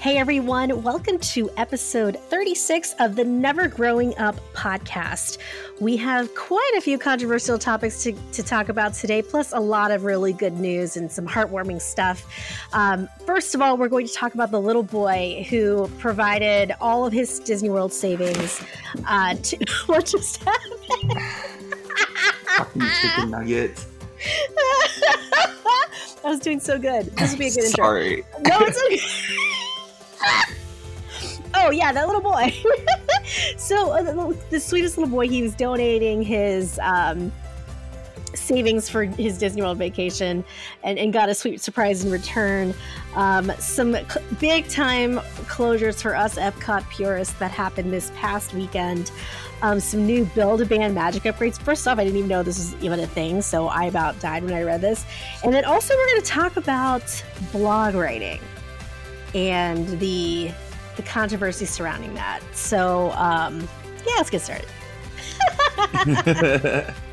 Hey everyone, welcome to episode 36 of the Never Growing Up podcast. We have quite a few controversial topics to, to talk about today, plus a lot of really good news and some heartwarming stuff. Um, first of all, we're going to talk about the little boy who provided all of his Disney World savings. Uh, to, what just happened? Fucking chicken nuggets. I was doing so good. This would be a good intro. Sorry. No, it's okay. oh yeah, that little boy. so uh, the, sweetest little boy, he was donating his um, savings for his Disney World vacation, and, and got a sweet surprise in return. Um, some c- big time closures for us Epcot purists that happened this past weekend. Um, some new build a band magic upgrades. First off, I didn't even know this was even a thing, so I about died when I read this. And then also, we're going to talk about blog writing and the the controversy surrounding that. So, um, yeah, let's get started.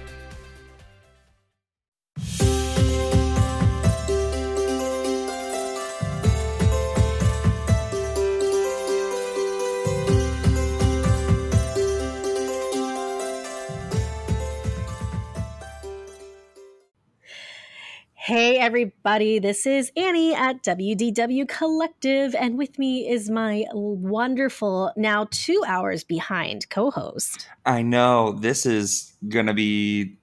Hey, everybody, this is Annie at WDW Collective, and with me is my wonderful, now two hours behind co host. I know this is gonna be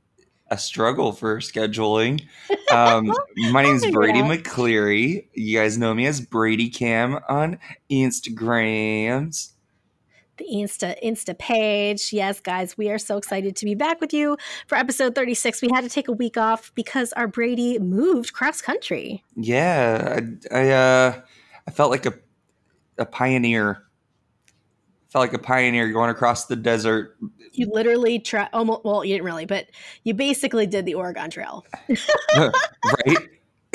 a struggle for scheduling. Um, my is Brady Yeah. McCleary. You guys know me as Brady Cam on Instagrams. The Insta Insta page. Yes, guys, we are so excited to be back with you for episode 36. We had to take a week off because our Brady moved cross country. Yeah, I, I uh, I felt like a a pioneer. Felt like a pioneer going across the desert. You literally try almost well, you didn't really, but you basically did the Oregon Trail. right?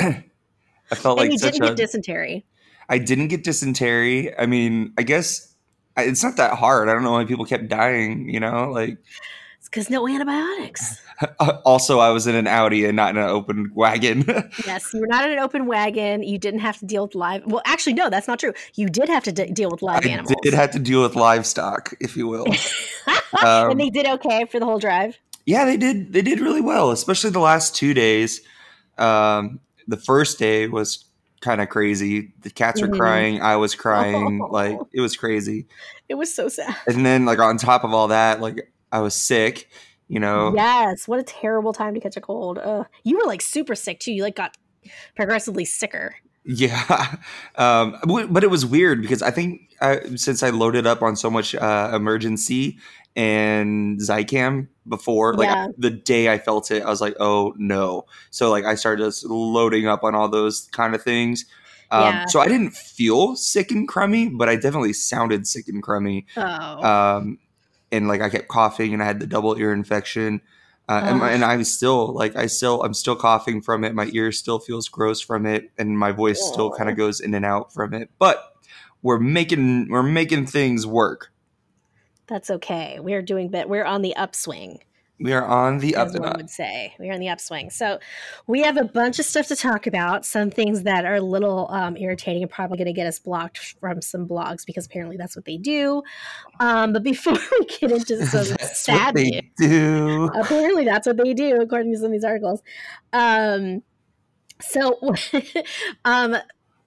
I felt and like you didn't a. get dysentery. I didn't get dysentery. I mean, I guess it's not that hard. I don't know why people kept dying. You know, like It's because no antibiotics. also I was in an Audi and not in an open wagon. Yes, you were not in an open wagon. You didn't have to deal with live. Well, actually, no, that's not true. You did have to de- deal with live I animals. did have to deal with livestock, if you will. Um, and they did okay for the whole drive. yeah, they did. They did really well, especially the last two days. Um, the first day was kind of crazy. The cats were Mhm. crying. I was crying. Oh. Like it was crazy. It was so sad. And then, like on top of all that, like I was sick. You know, Yes, what a terrible time to catch a cold. Ugh. You were like super sick too. You like got progressively sicker. Yeah, um, but it was weird because I think I, since I loaded up on so much uh, Emergen-C and Zicam before, like Yeah. the day I felt it, I was like, oh no. So like I started just loading up on all those kind of things. Um, Yeah. So I didn't feel sick and crummy, but I definitely sounded sick and crummy. Oh, Um, and like I kept coughing and I had the double ear infection. Uh, and, and I'm still like I still I'm still coughing from it. My ear still feels gross from it, and my voice still kind of goes in and out from it. But we're making we're making things work. That's okay. We're doing bit. We're on the upswing. We are on the up and one up. would say. We are on the upswing. So we have a bunch of stuff to talk about. Some things that are a little um, irritating and probably going to get us blocked from some blogs because apparently that's what they do. Um, but before we get into some sad they news, do. apparently that's what they do according to some of these articles. Um, so um,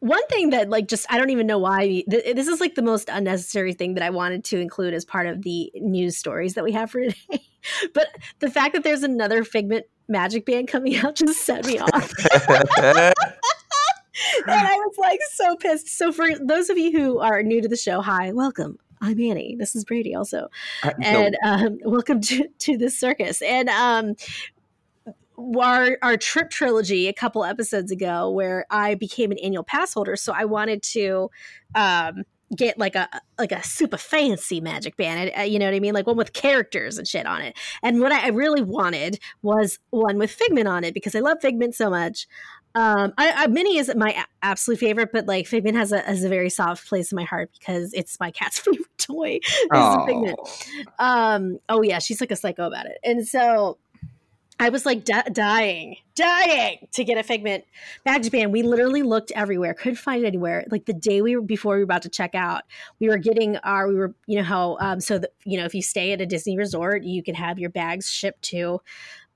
one thing that like just I don't even know why th- this is like the most unnecessary thing that I wanted to include as part of the news stories that we have for today. but the fact that there's another Figment magic band coming out just set me off. and I was like so pissed. So for those of you who are new to the show, hi, welcome. I'm Annie. This is Brady also No, and um, welcome to, to the circus. And um, our our trip trilogy a couple episodes ago, where I became an annual pass holder, so I wanted to um, get like a like a super fancy magic band. uh, You know what I mean, like one with characters and shit on it. And what I really wanted was one with Figment on it because I love Figment so much. Um, I, I Minnie is my absolute favorite, but like Figment has a has a very soft place in my heart because it's my cat's favorite toy. Is Figment um oh yeah she's like a psycho about it and so I was like di- dying, dying to get a Figment magic band. We literally looked everywhere, couldn't find it anywhere. Like the day we were before we were about to check out, we were getting our, we were, you know how, um, so you know if you stay at a Disney resort, you can have your bags shipped to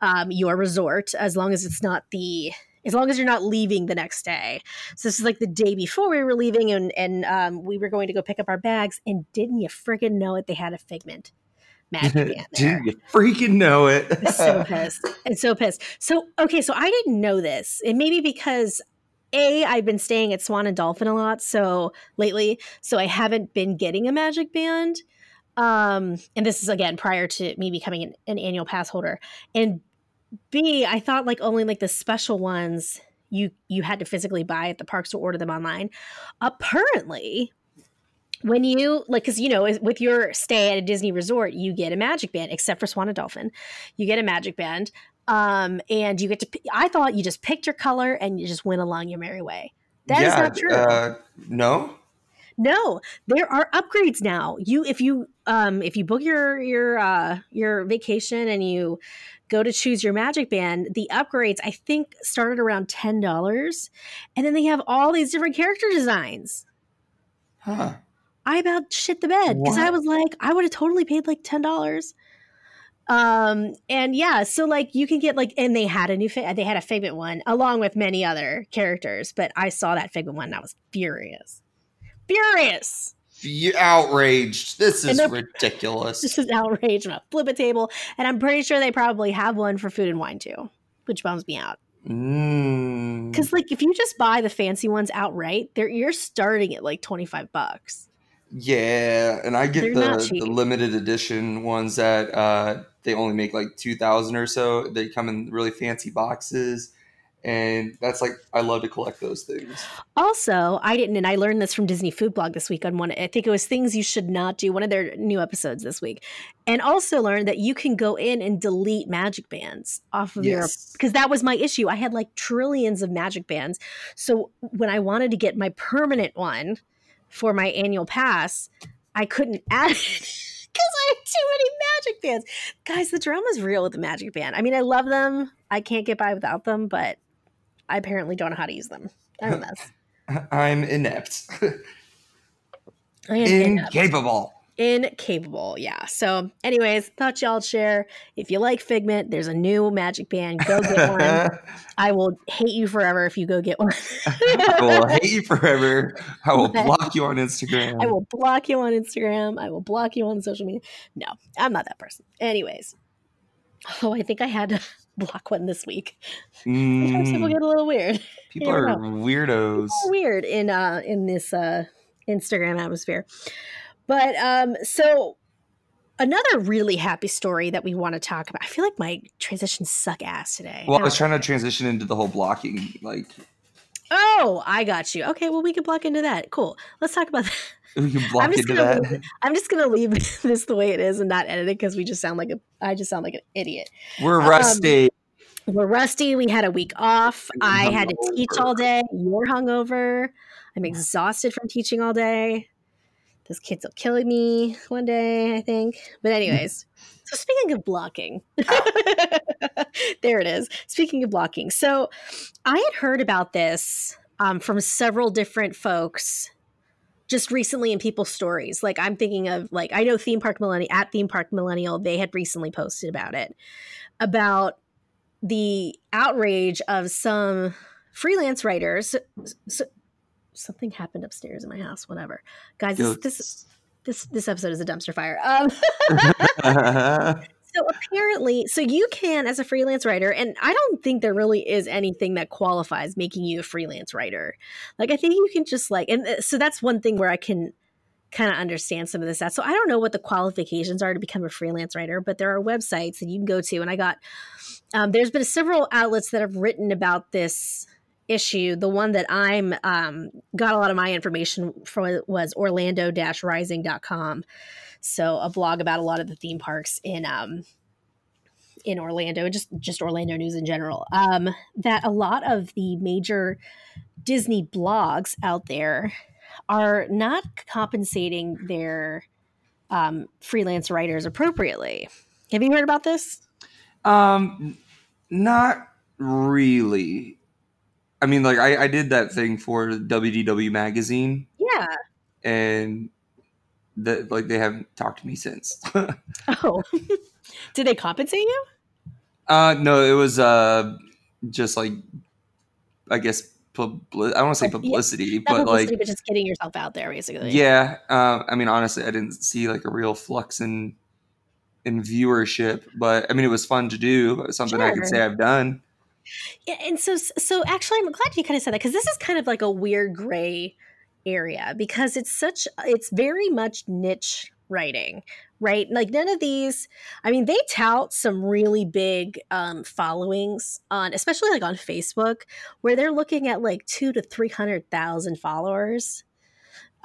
um, your resort as long as it's not the as long as you're not leaving the next day. So this is like the day before we were leaving, and and um, we were going to go pick up our bags, and didn't you friggin' know it? They had a Figment magic band there. Dude, you freaking know it. So pissed. And so pissed. So okay, so I didn't know this. And maybe because a I've been staying at Swan and Dolphin a lot so lately, so I haven't been getting a magic band. Um, and this is again prior to me becoming an, an annual pass holder. And B, I thought like only like the special ones you you had to physically buy at the parks or order them online. Apparently, when you like because you know with your stay at a disney resort you get a magic band except for swan and dolphin. You get a magic band um and you get to i thought you just picked your color and you just went along your merry way. That is yeah, not true. Uh, no. no there are upgrades now. You if you um if you book your your uh your vacation and you go to choose your magic band the upgrades i think started around ten dollars and then they have all these different character designs. Huh. I about shit the bed because I was like, I would have totally paid like ten dollars. Um and yeah, so like you can get like, and they had a new they had a Figment one along with many other characters, but I saw that Figment one and I was furious, furious. Outraged. This is ridiculous. This is outrage. I'm gonna flip a table, and I'm pretty sure they probably have one for food and wine too, which bums me out. Mm. Because like if you just buy the fancy ones outright, they're you're starting at like twenty five bucks. Yeah, and I They're get the, the limited edition ones that uh, they only make like two thousand or so. They come in really fancy boxes, and that's like I love to collect those things. Also, I didn't, and I learned this from Disney Food Blog this week on one. I think it was things you should not do. One of their new episodes this week, and also learned that you can go in and delete magic bands off of your because that was my issue. I had like trillions of magic bands. So when I wanted to get my permanent one for my annual pass, I couldn't add it because I had too many magic bands. Guys, the drama's real with the magic band. I mean, I love them. I can't get by without them, but I apparently don't know how to use them. I'm a mess. I'm inept, I am inept. incapable. Incapable. Yeah. So, anyways, thought y'all share. If you like Figment, there's a new magic band. Go get one. I will hate you forever if you go get one. I will hate you forever. I will block you on Instagram. I will block you on Instagram. I will block you on social media. No, I'm not that person. Anyways, oh, I think I had to block one this week. Sometimes people Mm, get a little weird. people are know. weirdos. weird in uh in this uh Instagram atmosphere. But um so another really happy story that we want to talk about. I feel like my transitions suck ass today. Well, I was trying to transition into the whole blocking, like oh, I got you. Okay, well we can block into that. Cool. Let's talk about that. we can block just into gonna that. I'm just gonna leave this the way it is and not edit it because we just sound like a I just sound like an idiot. We're Um, rusty. We're rusty. We had a week off. I had to teach all day. You're hungover. I'm exhausted from teaching all day. Those kids will kill me one day, I think. But anyways, so speaking of blocking, there it is. Speaking of blocking, so I had heard about this um, from several different folks just recently in people's stories. Like I'm thinking of like I know Theme Park Millennial at Theme Park Millennial, they had recently posted about it about the outrage of some freelance writers. So, something happened upstairs in my house. Whatever, guys. This this this, this episode is a dumpster fire. Um, so apparently, so you can as a freelance writer, and I don't think there really is anything that qualifies making you a freelance writer. Like I think you can just like, and uh, so that's one thing where I can kind of understand some of this. So I don't know what the qualifications are to become a freelance writer, but there are websites that you can go to, and I got um, there's been several outlets that have written about this issue. The one that I'm um, got a lot of my information from was orlando-rising.com. So a blog about a lot of the theme parks in um, in Orlando and just just Orlando news in general. Um, that a lot of the major Disney blogs out there are not compensating their um, freelance writers appropriately. Have you heard about this? um, Not really. I mean, like I, I did that thing for WDW magazine, Yeah. and that like they haven't talked to me since. Oh. Did they compensate you? uh, no, it was uh just like I guess publi- I don't want to say Like, yeah, publicity, but publicity, like but just getting yourself out there, basically. yeah. Uh, I mean, honestly, I didn't see like a real flux in in viewership, but I mean, it was fun to do. Something I could say I've done. Yeah, and so so actually, I'm glad you kind of said that because this is kind of like a weird gray area because it's such it's very much niche writing, right? Like none of these. I mean, they tout some really big um, followings on, especially like on Facebook, where they're looking at like two to three hundred thousand followers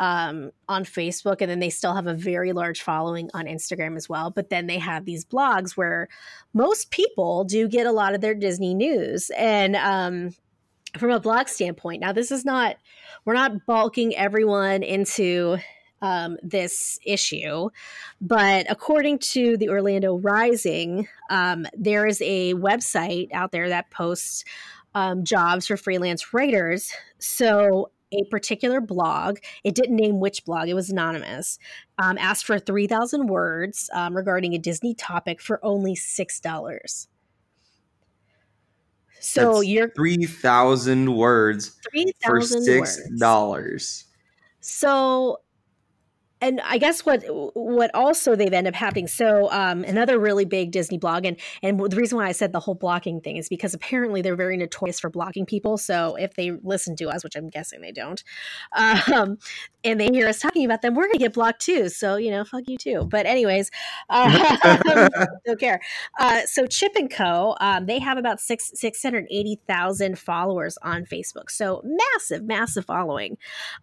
um, on Facebook, and then they still have a very large following on Instagram as well. But then they have these blogs where most people do get a lot of their Disney news. And um, from a blog standpoint, now this is not, we're not bulking everyone into um, this issue, but according to the Orlando Rising, um, there is a website out there that posts um, jobs for freelance writers. So a particular blog, it didn't name which blog, it was anonymous, um, asked for 3,000 words um, regarding a Disney topic for only $6. So That's you're three thousand words for 3,000 six words. dollars. So, and I guess what what also they've ended up happening. So, um, another really big Disney blog, and and the reason why I said the whole blocking thing is because apparently they're very notorious for blocking people. So if they listen to us, which I'm guessing they don't, um, and they hear us talking about them, we're gonna get blocked too. So you know, fuck you too. But anyways, um, don't care. Uh, so Chip and Co. Um, they have about six six hundred eighty thousand followers on Facebook. So massive, massive following.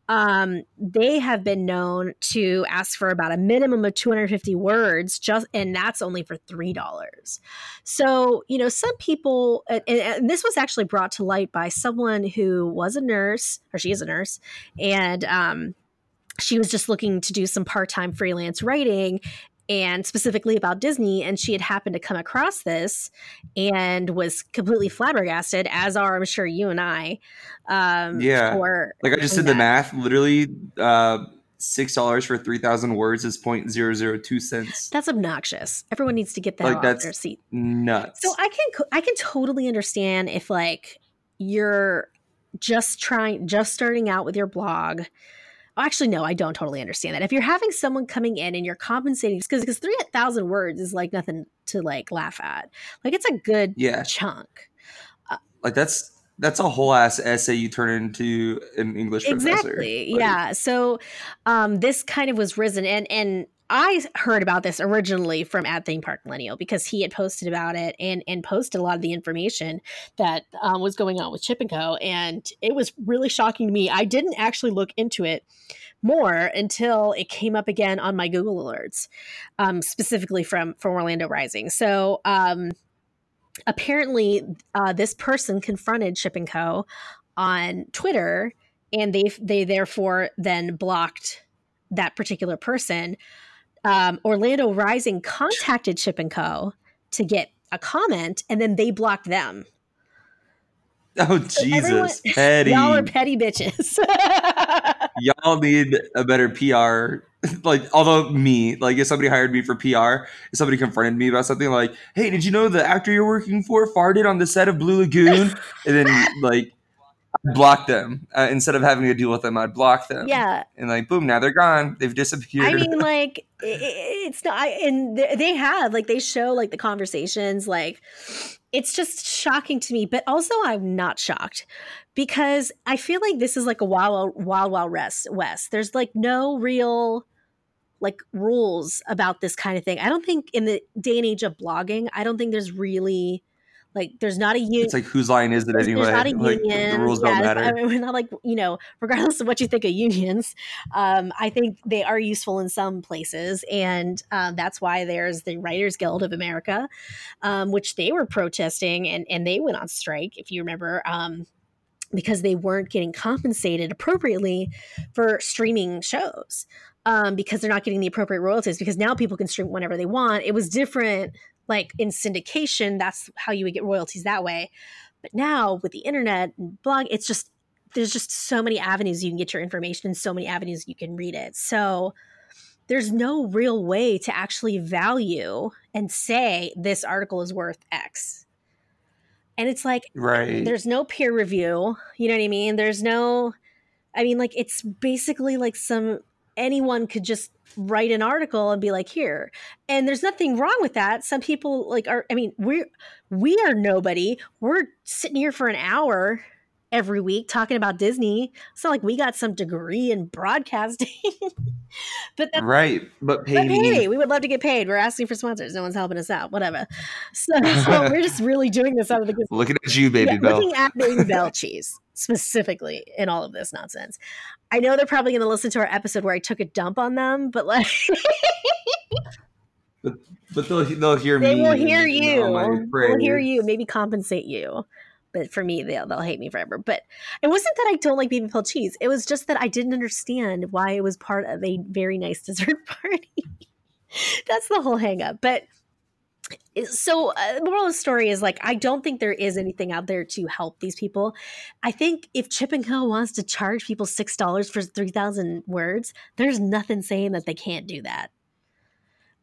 Um, they have been known to ask for about a minimum of two hundred fifty words, just and that's only for three dollars. So you know, some people, and, and this was actually brought to light by someone who was a nurse, or she is a nurse, and um, she was just looking to do some part time freelance writing and specifically about Disney. And she had happened to come across this and was completely flabbergasted, as are, I'm sure, you and I. Um, Yeah. For, Like I just did the math. Literally, uh, six dollars for three thousand words is point zero zero two cents. That's obnoxious. Everyone needs to get that Like, off that's- their seat. Nuts. So I can I can totally understand if like you're just trying just starting out with your blog. Actually, no, I don't totally understand that. If you're having someone coming in and you're compensating because because three thousand words is like nothing to like laugh at. Like it's a good yeah, chunk. Uh, like that's that's a whole ass essay you turn into an English professor. Exactly. Like, yeah. So um, this kind of was risen, and and I heard about this originally from at Theme Park Millennial because he had posted about it and and posted a lot of the information that um, was going on with Chip and Co. And it was really shocking to me. I didn't actually look into it more until it came up again on my Google alerts, um, specifically from from Orlando Rising. So. Um, apparently uh, this person confronted Chip and Co. on Twitter, and they they therefore then blocked that particular person. Um, Orlando Rising contacted Chip and Co. to get a comment, and then they blocked them. Oh So Jesus, everyone- petty. Y'all are petty bitches. Y'all need a better PR. like, although me, like, if somebody hired me for PR, if somebody confronted me about something like, "Hey, did you know the actor you're working for farted on the set of Blue Lagoon?" and then like, I'd block them uh, instead of having to deal with them. I'd block them. yeah, and like, boom, now they're gone. They've disappeared. I mean, like i- i- it's not, I- and they have like they show like the conversations. Like it's just shocking to me, but also I'm not shocked because I feel like this is like a wild, wild, wild, west. West. There's like no real like rules about this kind of thing. I don't think in the day and age of blogging, I don't think there's really like there's not a union. it's like whose line is it anyway? there's not a like union. the rules Yeah, don't matter. I mean, we're not like you know, regardless of what you think of unions, um, I think they are useful in some places, and um, that's why there's the Writers Guild of America, um, which they were protesting and and they went on strike, if you remember. Because they weren't getting compensated appropriately for streaming shows um, because they're not getting the appropriate royalties because now people can stream whenever they want it was different like in syndication, that's how you would get royalties that way. But now with the internet and blog, it's just there's just so many avenues you can get your information and so many avenues you can read it. So there's no real way to actually value and say this article is worth X. And it's like right. there's no peer review. You know what I mean? There's no I mean like it's basically like some anyone could just write an article and be like here and there's nothing wrong with that some people like are i mean we're we are nobody we're sitting here for an hour every week talking about disney it's not like we got some degree in broadcasting but that's right but pay but me hey, we would love to get paid. We're asking for sponsors. No one's helping us out. Whatever. So, so we're just really doing this out of the good. looking at you baby Yeah, bell looking at Baby Bell cheese specifically in all of this nonsense. I know they're probably going to listen to our episode where I took a dump on them, but like but but they'll, they'll hear they me will hear you. They'll hear you. Maybe compensate you. But for me, they'll they'll hate me forever. But it wasn't that I don't like Babybel cheese. It was just that I didn't understand why it was part of a very nice dessert party. That's the whole hang up. But so uh, moral of the story is like I don't think there is anything out there to help these people. I think if Chip and Co wants to charge people six dollars for three thousand words, there's nothing saying that they can't do that.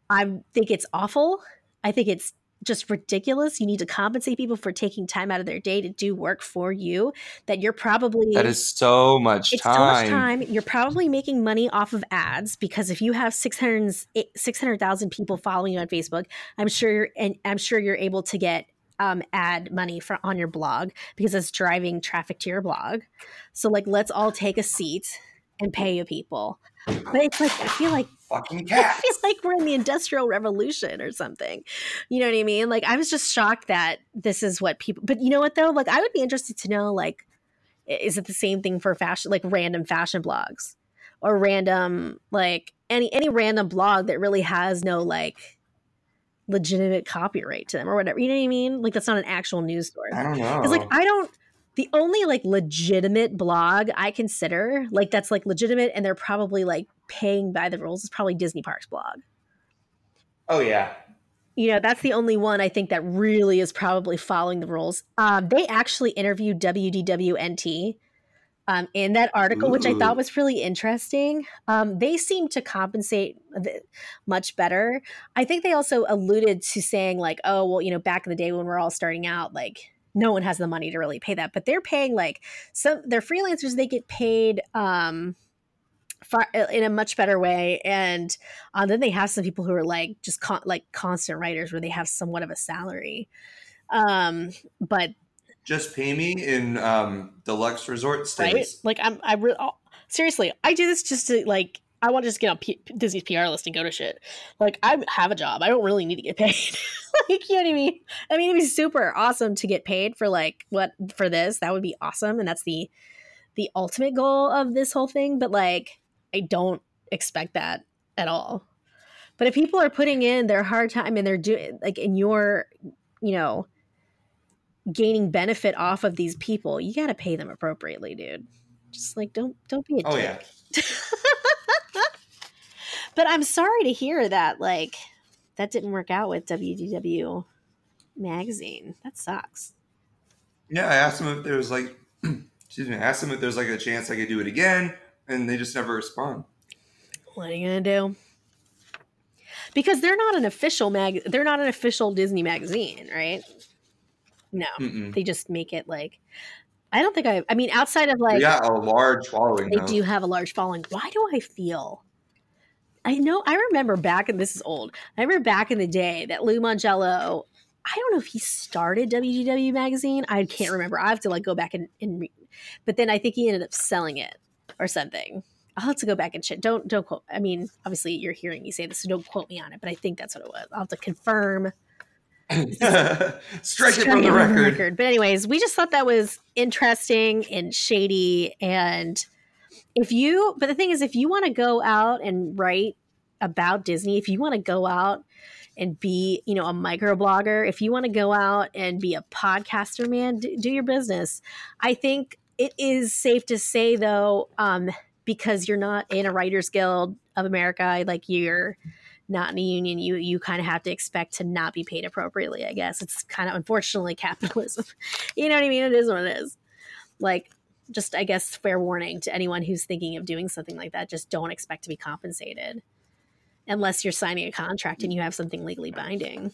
I think it's awful. I think it's just ridiculous. You need to compensate people for taking time out of their day to do work for you that you're probably that is so much it's time so much time. You're probably making money off of ads because if you have 600 600,000 people following you on Facebook, I'm sure you're, and I'm sure you're able to get um, ad money for, on your blog because it's driving traffic to your blog. So like, let's all take a seat and pay you people. But it's like I feel like fucking I feel like we're in the industrial revolution or something. You know what I mean? Like I was just shocked that this is what people but you know what though? Like I would be interested to know like is it the same thing for fashion like random fashion blogs or random like any any random blog that really has no like legitimate copyright to them or whatever. You know what I mean? Like that's not an actual news story. i don't know Because like I don't the only like legitimate blog I consider like that's like legitimate and they're probably like paying by the rules is probably Disney Parks blog. oh yeah You know, that's the only one I think that really is probably following the rules. Um, they actually interviewed WDWNT um, in that article, which I thought was really interesting. Um, they seem to compensate much better. I think they also alluded to saying, like, oh, well, you know, back in the day when we're all starting out, like, no one has the money to really pay that, but they're paying like some, they're freelancers, they get paid. Um, far, in a much better way and uh, then they have some people who are like just con- like constant writers where they have somewhat of a salary. Um but just pay me in um deluxe resort right? stays. Like i'm i re- oh, seriously i do this just to like i want to just get on P- disney's pr list and go to shit. Like i have a job. I don't really need to get paid. Like you know what i mean? I mean it'd be super awesome to get paid for like what for this. That would be awesome and that's the the ultimate goal of this whole thing but like i don't expect that at all. But if people are putting in their hard time and they're doing like in your you know gaining benefit off of these people you got to pay them appropriately dude. Just like don't don't be a oh dick. yeah but i'm sorry to hear that like that didn't work out with wdw magazine. That sucks. Yeah i asked them if there was like excuse me i asked them if there's like a chance i could do it again and they just never respond. What are you gonna do? Because they're not an official mag they're not an official disney magazine right? No. Mm-mm. they just make it like i don't think i i mean outside of like yeah, a large following they though. do have a large following. Why do i feel? I know i remember back and this is old. I remember back in the day that Lou Mongello i don't know if he started WDW magazine. I can't remember. I have to like go back and, and read but then i think he ended up selling it or something. I'll have to go back and check. Don't don't quote i mean obviously you're hearing me say this so don't quote me on it but i think that's what it was. I'll have to confirm. Strike it from the record. But anyways, we just thought that was interesting and shady. And if you, but the thing is, if you want to go out and write about Disney, if you want to go out and be, you know, a microblogger, if you want to go out and be a podcaster, man, do, do your business. I think it is safe to say though, um, because you're not in a Writers Guild of America, like you're not in a union, you you kind of have to expect to not be paid appropriately. I guess it's kind of unfortunately capitalism. you know what I mean? It is what it is. Like, just I guess fair warning to anyone who's thinking of doing something like that. Just don't expect to be compensated unless you're signing a contract and you have something legally binding.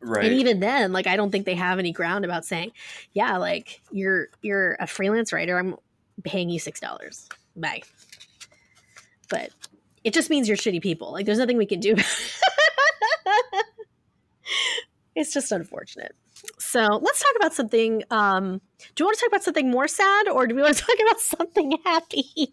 Right. And even then, like I don't think they have any ground about saying, yeah, like you're you're a freelance writer. I'm paying you six dollars. Bye. But it just means you're shitty people. Like there's nothing we can do. it's just unfortunate. So let's talk about something. Um, do you want to talk about something more sad, or do we want to talk about something happy?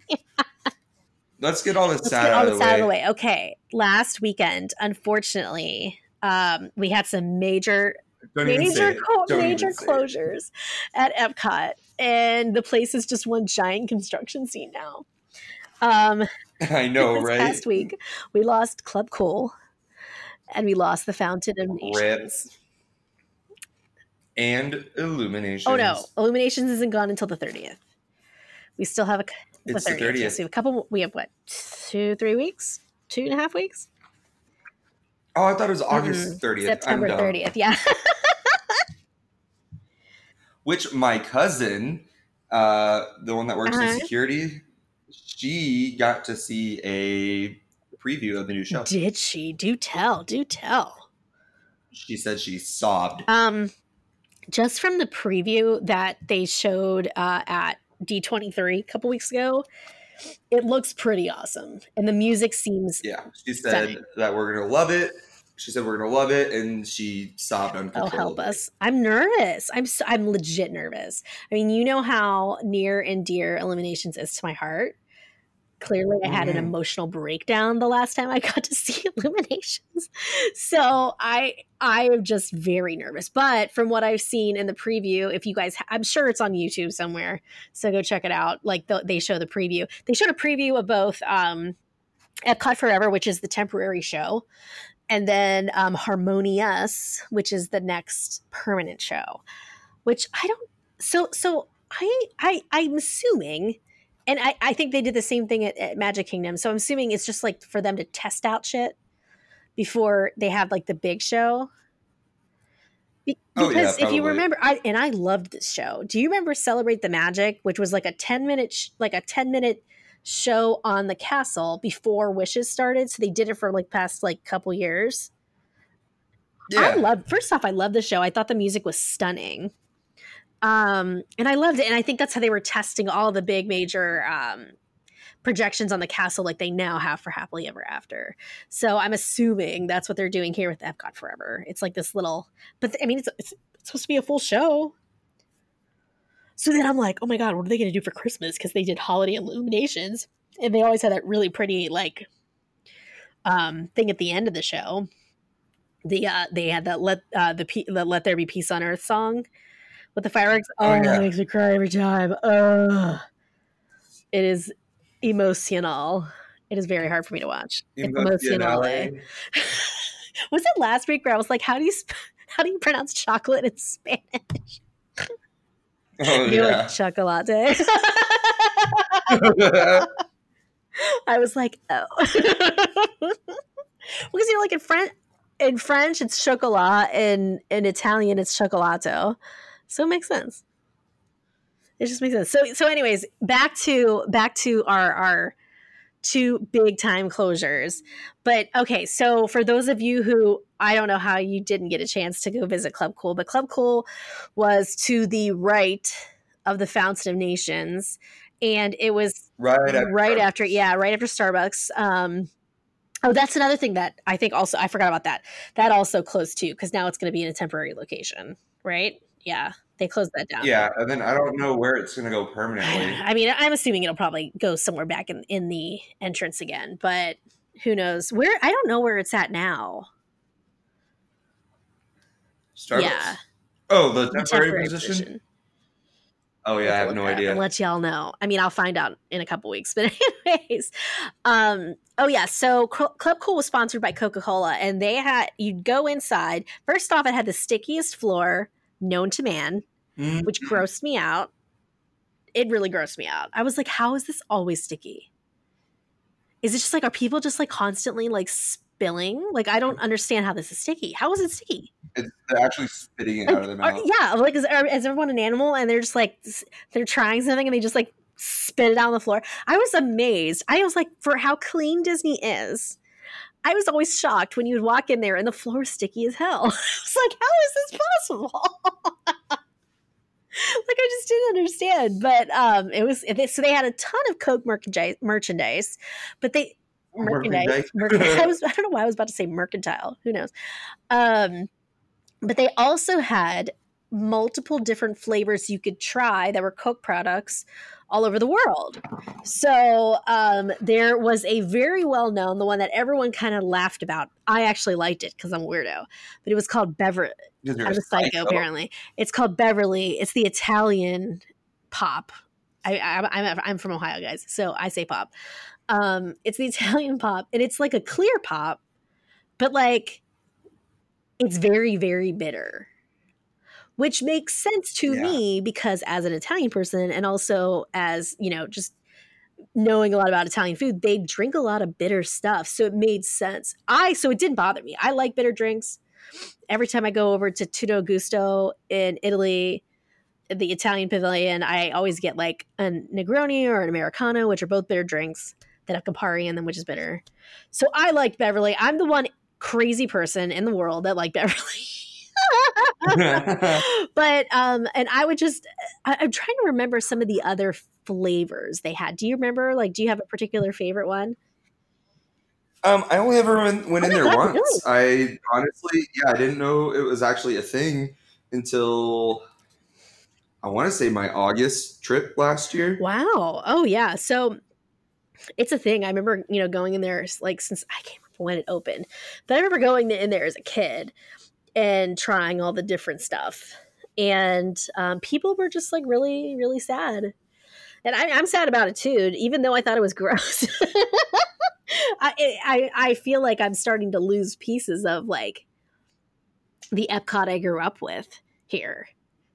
Let's get all Let's sad, get all out, this of the out of the way. Okay, last weekend, unfortunately, um, we had some major Don't major co- major even say it. closures at Epcot, and the place is just one giant construction scene now. Um, I know, this right? Last week, we lost Club Cool, and we lost the Fountain of Rip. Nations. And Illuminations. Oh no, Illuminations isn't gone until the thirtieth. We still have a c- It's the 30th. Yes, 30th. we have a couple. We have what two, three weeks, two and a half weeks. Oh, I thought it was August 30th. Mm-hmm. September I'm thirtieth. Yeah. Which my cousin, uh, the one that works Uh-huh. in security, she got to see a preview of the new show. Did she? Do tell. Do tell. She said she sobbed. Um, just from the preview that they showed uh, at D23 a couple weeks ago, it looks pretty awesome. And the music seems Yeah, she said Stunning. that we're gonna love it. She said we're gonna love it, and she sobbed Oh, help us! I'm nervous. I'm so, I'm legit nervous. I mean, you know how near and dear Illuminations is to my heart. Clearly, I had an Mhm. emotional breakdown the last time I got to see Illuminations, so I I am just very nervous. But from what I've seen in the preview, if you guys, I'm sure it's on YouTube somewhere, so go check it out. Like the, they show the preview. They showed a preview of both um, Epcot Forever, which is the temporary show, and then um, Harmonious, which is the next permanent show. Which I don't. So so I I I'm assuming, and I I think they did the same thing at, at Magic Kingdom. So I'm assuming it's just like for them to test out shit before they have like the big show. Be- Oh, yeah, Because if you remember, I and I loved this show. Do you remember Celebrate the Magic, which was like a ten minute, sh- like a ten minute show on the castle before Wishes started? So they did it for like past like couple years. I Yeah, loved first off, I loved the show. I thought the music was stunning. Um, and I loved it. And I think that's how they were testing all the big major um projections on the castle like they now have for Happily Ever After. So I'm assuming that's what they're doing here with Epcot Forever. It's like this little but I mean it's it's, it's supposed to be a full show. So then I'm like, oh my god, what are they gonna do for Christmas? Because they did holiday illuminations. And they always had that really pretty like um thing at the end of the show the uh they had that let uh the, Pe- the let there be peace on earth song with the fireworks? Oh, Oh, it makes me cry every time. Ugh. it is emotional. It is very hard for me to watch. It's emotional eh? was it last week where i was like how do you sp- how do you pronounce chocolate in spanish? Oh You're yeah. like chocolate eh? I was like, oh. because you know, like in French, in French it's chocolat, and in Italian it's chocolato, so it makes sense. It just makes sense. So, so, anyways, back to back to our our two big time closures. But okay, so for those of you who I don't know how you didn't get a chance to go visit Club Cool, but Club Cool was to the right of the Fountain of Nations, and it was right after. right after yeah right after starbucks um oh that's another thing that i think also i forgot about that that also closed too because now it's going to be in a temporary location right yeah they closed that down Yeah, and then I don't know where it's gonna go permanently. i mean i'm assuming it'll probably go somewhere back in, in the entrance again but who knows where i don't know where it's at now Starbucks. Yeah. Oh, the the temporary, position? Oh yeah, I have no Look it up idea. Let y'all know. I mean, I'll find out in a couple weeks. But anyways, um, oh yeah. So Club Cool was sponsored by Coca Cola, and they had you'd go inside. First off, it had the stickiest floor known to man, Mm, which grossed me out. It really grossed me out. I was like, how is this always sticky? Is it just like are people just like constantly like spilling? Like I don't understand how this is sticky. How is it sticky? It's, they're actually spitting it out of their Are- mouth. yeah, like is, are, is everyone an animal and they're just like they're trying something and they just like spit it out on the floor? I was amazed. I was like, for how clean Disney is, I was always shocked when you would walk in there and the floor was sticky as hell. I was like, how is this possible? like I just didn't understand. But um, it was so they had a ton of Coke merchandise, merchandise but they merchandise. Merchandise. merchandise. I was I don't know why I was about to say mercantile. Who knows? Um, but they also had multiple different flavors you could try that were Coke products all over the world. So um, there was a very well known, the one that everyone kind of laughed about. I actually liked it because I'm a weirdo, but it was called Beverly. I'm a psycho, apparently. It's called Beverly. It's the Italian pop. I, I, I'm I'm from Ohio, guys, so I say pop. Um, it's the Italian pop, and it's like a clear pop, but like it's very very bitter, which makes sense to Yeah. me because as an Italian person, and also as you know, just knowing a lot about Italian food, they drink a lot of bitter stuff, so it made sense. I so it didn't bother me. I like bitter drinks every time I go over to Tutto Gusto in Italy, the Italian pavilion, I always get like a Negroni or an Americano, which are both bitter drinks that have Campari in them, which is bitter. So I liked Beverly. I'm the one crazy person in the world that liked Beverly. but um and i would just I, i'm trying to remember some of the other flavors they had do you remember like do you have a particular favorite one Um, I only ever went, went Oh in there God, once. I honestly, yeah, I didn't know it was actually a thing until I want to say my August trip last year. Wow. Oh yeah. So it's a thing. I remember, you know, going in there like since I can't remember when it opened, but I remember going in there as a kid and trying all the different stuff. And um, people were just like really, really sad. And I, I'm sad about it too, even though I thought it was gross. I, I I feel like I'm starting to lose pieces of like the Epcot I grew up with here.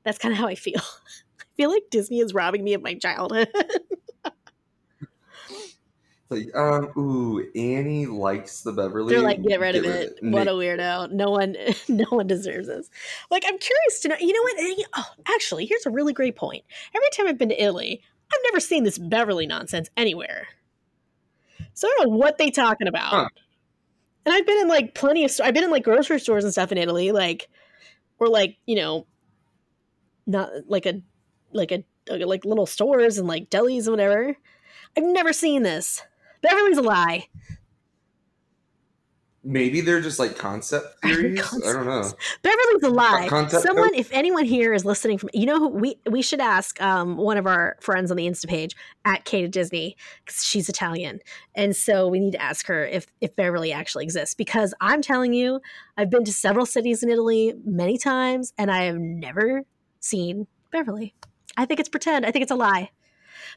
That's kind of how I feel. I feel like Disney is robbing me of my childhood. Like, um, ooh, Annie likes the Beverly. They're like, get rid of it. What a weirdo. No one, no one deserves this. Like, I'm curious to know. You know what? Eh, Oh, actually, here's a really great point. Every time I've been to Italy, I've never seen this Beverly nonsense anywhere. So I don't know what they talking about. Huh. And I've been in like plenty of. I've been in like grocery stores and stuff in Italy, like, or like you know, not like a, like a like little stores and like delis and whatever. I've never seen this. Beverly's a lie. Maybe they're just like concept theories. I don't know. Beverly's a lie. concept Someone, if anyone here is listening from, you know, who we we should ask um, one of our friends on the Insta page at Kate at Disney because she's Italian, and so we need to ask her if if Beverly actually exists. Because I'm telling you, I've been to several cities in Italy many times, and I have never seen Beverly. I think it's pretend. I think it's a lie.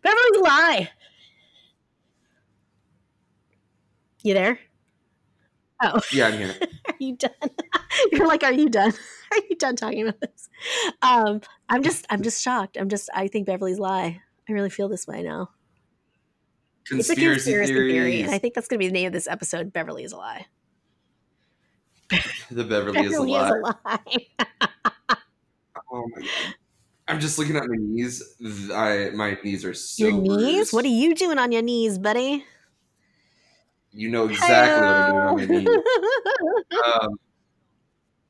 Beverly's a lie. You there? Oh. Yeah, I'm here. are you done? You're like, are you done? Are you done talking about this? Um, I'm just, I'm just shocked. I'm just, I think Beverly's lie. I really feel this way now. it's a Conspiracy, conspiracy theory, and I think that's going to be the name of this episode. Beverly is a lie. the Beverly, is a Beverly lie. lie. Oh my god. I'm just looking at my knees. I my knees are so your knees? bruised. What are you doing on your knees, buddy? You know exactly what I'm doing. Um,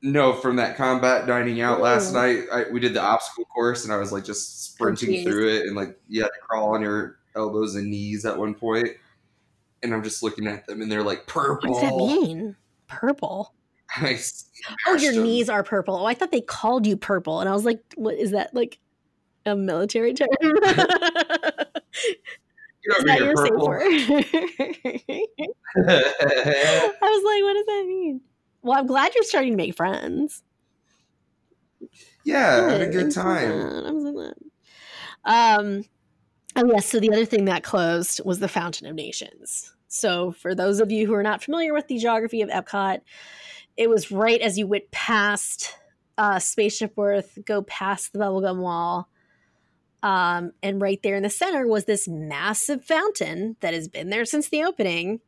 no, from that combat dining out last night, I, we did the obstacle course, and I was like just sprinting jeez. through it, and like you had to crawl on your elbows and knees at one point. And I'm just looking at them, and they're like purple. What does that mean? Purple. I Oh, your smashed 'em. knees are purple. Oh, I thought they called you purple, and I was like, "What is that? Like a military term?" Is that your safe word? I was like, what does that mean? Well, I'm glad you're starting to make friends. yeah, I had a Good. good time. I'm so glad. Um, oh yes. So the other thing that closed was the Fountain of Nations. So for those of you who are not familiar with the geography of Epcot, it was right as you went past uh, Spaceship Earth, go past the Bubblegum Wall. Um, and right there in the center was this massive fountain that has been there since the opening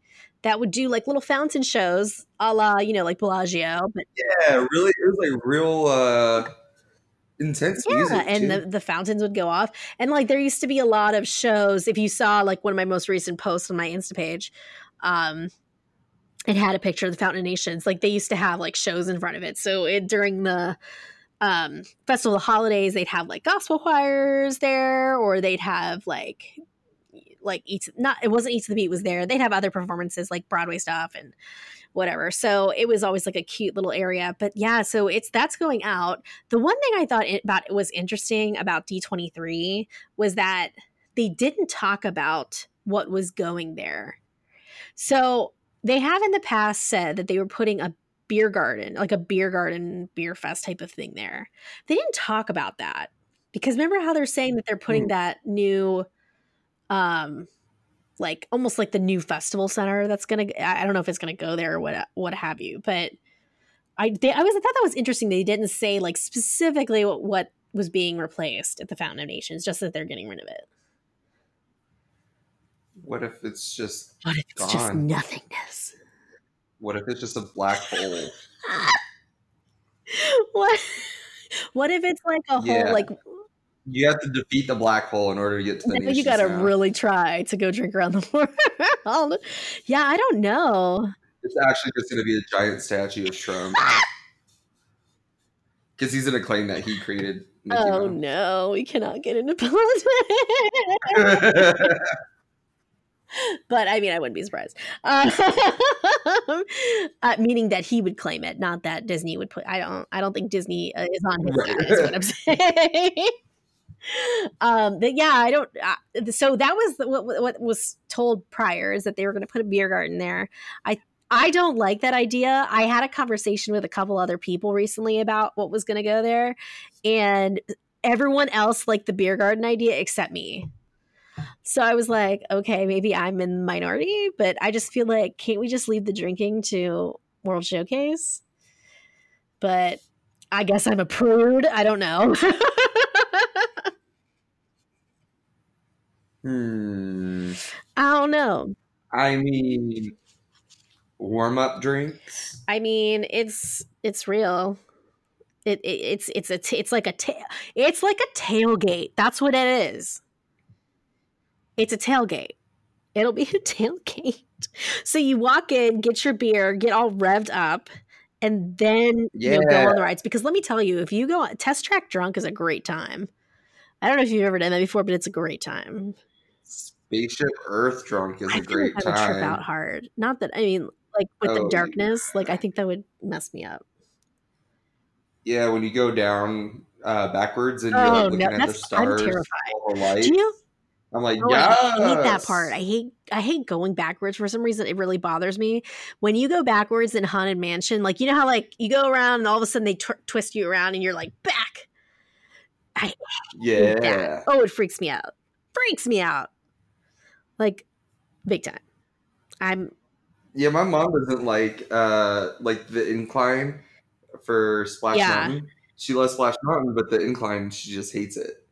that would do like little fountain shows a la, you know, like Bellagio. But Yeah, really, it was like real uh intense yeah, music. and too. the, the fountains would go off. And like there used to be a lot of shows. If you saw like one of my most recent posts on my Insta page, um, it had a picture of the Fountain of Nations. Like they used to have like shows in front of it. So it during the um festival of holidays, they'd have like gospel choirs there, or they'd have like like eats not it wasn't eats the beat was there. They'd have other performances like Broadway stuff and whatever. So it was always like a cute little area. But yeah, so it's that's going out. The one thing I thought it, about it was interesting about D23 was that they didn't talk about what was going there. So they have in the past said that they were putting a beer garden, like a beer garden, beer fest type of thing there. They didn't talk about that because remember how they're saying that they're putting Mm. that new, um, like almost like the new festival center that's gonna. I don't know if it's gonna go there or what what have you, but I they, I was I thought that was interesting. They didn't say like specifically what, what was being replaced at the Fountain of Nations, just that they're getting rid of it. what if it's just What if it's just Gone. nothingness? What if it's just a black hole? what what if it's like a Yeah. whole like You have to defeat the black hole in order to get to the you gotta really try to go drink around the world yeah i don't know It's actually just going to be a giant statue of Trump. Because he's going to claim that he created Mickey oh Mouse. no we cannot get into politics but i mean i wouldn't be surprised um, uh, meaning that he would claim it not that disney would put i don't i don't think disney uh, is on his side is what i'm saying. Um but yeah i don't uh, so that was the, what, what was told prior is that they were going to put a beer garden there. I i don't like that idea. I had a conversation with a couple other people recently about what was going to go there and everyone else liked the beer garden idea except me so i was like okay maybe i'm in the minority but i just feel like can't we just leave the drinking to world showcase but i guess i'm a prude i don't know hmm. I don't know. I mean, warm up drinks. I mean, it's it's real. It, it it's it's a t- it's like a ta- it's like a tailgate. That's what it is. It's a tailgate. It'll be a tailgate. So you walk in, get your beer, get all revved up, and then you go on the rides. Because let me tell you, if you go test track drunk is a great time. I don't know if you've ever done that before, but it's a great time. Spaceship Earth drunk is I a great like I would trip out hard. Not that I mean, like with Oh, the yeah. darkness, like I think that would mess me up. Yeah, when you go down uh, backwards and you're Oh like looking no, at the that's I'm stars, terrified. all the lights. Do you? I'm like, Oh, yes. I hate that part. I hate I hate going backwards for some reason. It really bothers me when you go backwards in haunted mansion. Like you know how like you go around and all of a sudden they tw- twist you around and you're like back. I yeah. that. Oh, it freaks me out. Freaks me out. Like big time. I'm Yeah, my mom doesn't like uh like the incline for Splash Yeah. Mountain. She loves Splash Mountain, but the incline she just hates it.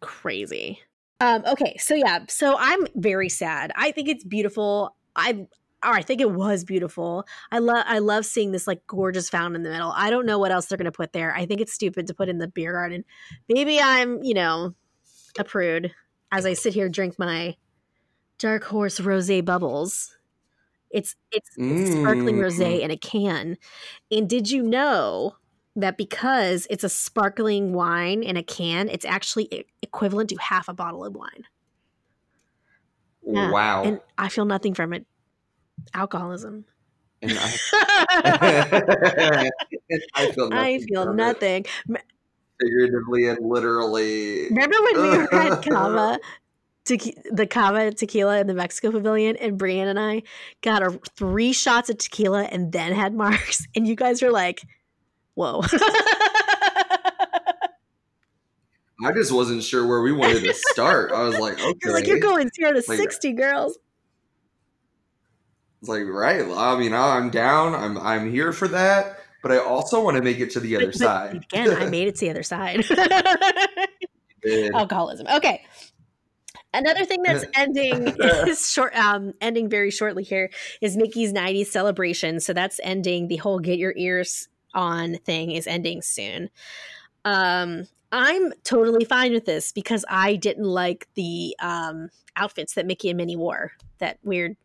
crazy. Um, okay, so yeah, so I'm very sad. I think it's beautiful. I or I think it was beautiful. I love I love seeing this like gorgeous fountain in the middle. I don't know what else they're gonna put there. I think it's stupid to put in the beer garden. Maybe I'm, you know, a prude as I sit here drink my dark horse rose bubbles. It's it's, it's sparkling Mm. rose in a can. And did you know that because it's a sparkling wine in a can, it's actually equivalent to half a bottle of wine. Yeah, Wow. And I feel nothing from it. Alcoholism. And I, I feel nothing. I feel nothing. figuratively and literally. Remember when we were at Cava, tequi- the Cava tequila in the Mexico Pavilion, and Brienne and I got a, three shots of tequila and then had marks, and you guys were like, "Whoa." I just wasn't sure where we wanted to start. I was like, okay. You're like, "You're going zero to Like- sixty, girls." It's like, right. I mean, I'm down. I'm I'm here for that. But I also want to make it to the other but side. Again, I made it to the other side. alcoholism. Okay. Another thing that's ending is short um ending very shortly here is Mickey's 90s celebration. So that's ending the whole get your ears on thing is ending soon. Um I'm totally fine with this because I didn't like the um outfits that Mickey and Minnie wore. That weird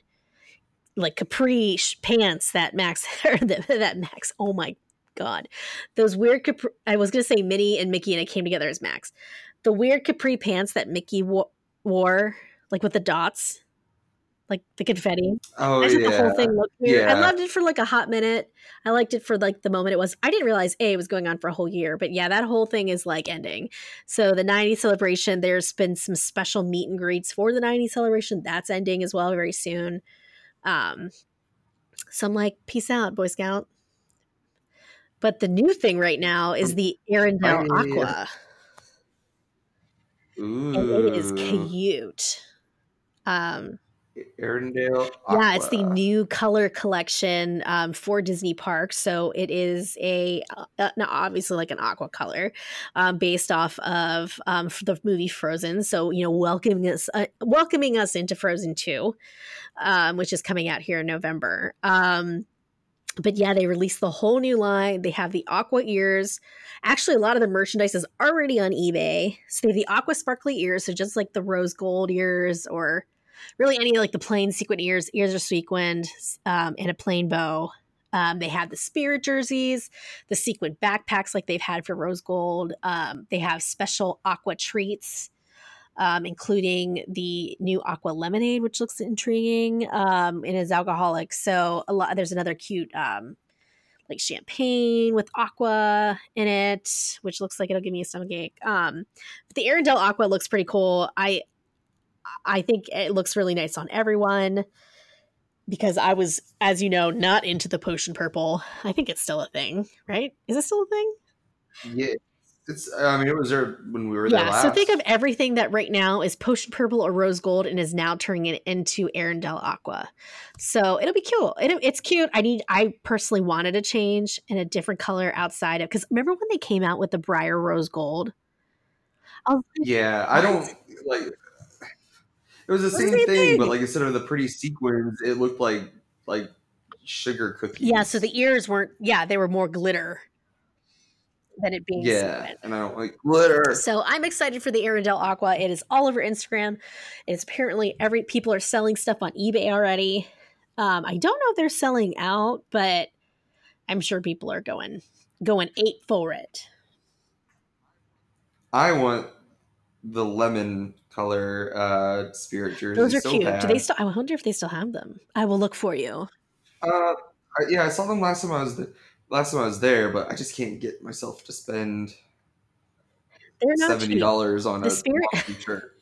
like capri pants that Max that, that Max. Oh my god. Those weird capri I was to say Minnie and Mickey and it came together as Max. The weird capri pants that Mickey wo- wore like with the dots, like the confetti. Oh I thought the whole thing looked weird. I loved it for like a hot minute. I liked it for like the moment it was. I didn't realize a it was going on for a whole year, but yeah, that whole thing is like ending. So the 90 celebration, there's been some special meet and greets for the 90 celebration. That's ending as well very soon. Um, so I'm like, peace out, Boy Scout. But the new thing right now is the Arendelle I- Aqua, Ooh. and it is cute. Um, Arendelle. Yeah, it's the new color collection um, for Disney Parks. So it is a uh, obviously like an aqua color, um, based off of um, the movie Frozen. So you know, welcoming us uh, welcoming us into Frozen Two, um, which is coming out here in November. Um, but yeah, they released the whole new line. They have the aqua ears. Actually, a lot of the merchandise is already on eBay. So they have the aqua sparkly ears, so just like the rose gold ears or really any like the plain sequin ears ears are sequined um, and a plain bow. Um, they have the spirit jerseys the sequin backpacks like they've had for rose gold. Um, they have special aqua treats um, including the new aqua lemonade which looks intriguing. Um, and is alcoholic so a lot there's another cute um, like champagne with aqua in it which looks like it'll give me a stomachache um, but the arendelle aqua looks pretty cool. I I think it looks really nice on everyone because I was, as you know, not into the potion purple. I think it's still a thing, right? Is it still a thing? Yeah. It's. I mean, it was there when we were there Yeah. last. So think of everything that right now is potion purple or rose gold and is now turning it into Arendelle Aqua. So it'll be cute. It, it's cute. I need. I personally wanted a change in a different color outside of because remember when they came out with the Briar Rose Gold? I like, Yeah, I don't like. It was the same do they thing, but like instead of the pretty sequins, it looked like like sugar cookies. yeah. So the ears weren't. Yeah, they were more glitter than it being yeah, sequin. and I don't like glitter. So I'm excited for the Arendelle Aqua. It is all over Instagram. It's apparently every people are selling stuff on eBay already. Um, I don't know if they're selling out, but I'm sure people are going going eight for it. I want the lemon color uh spirit jerseys. Those are so cute. bad. Do they still? I wonder if they still have them. I will look for you. Uh, yeah, I saw them last time I was last time I was there, but I just can't get myself to spend seventy dollars on The a spirit- shirt.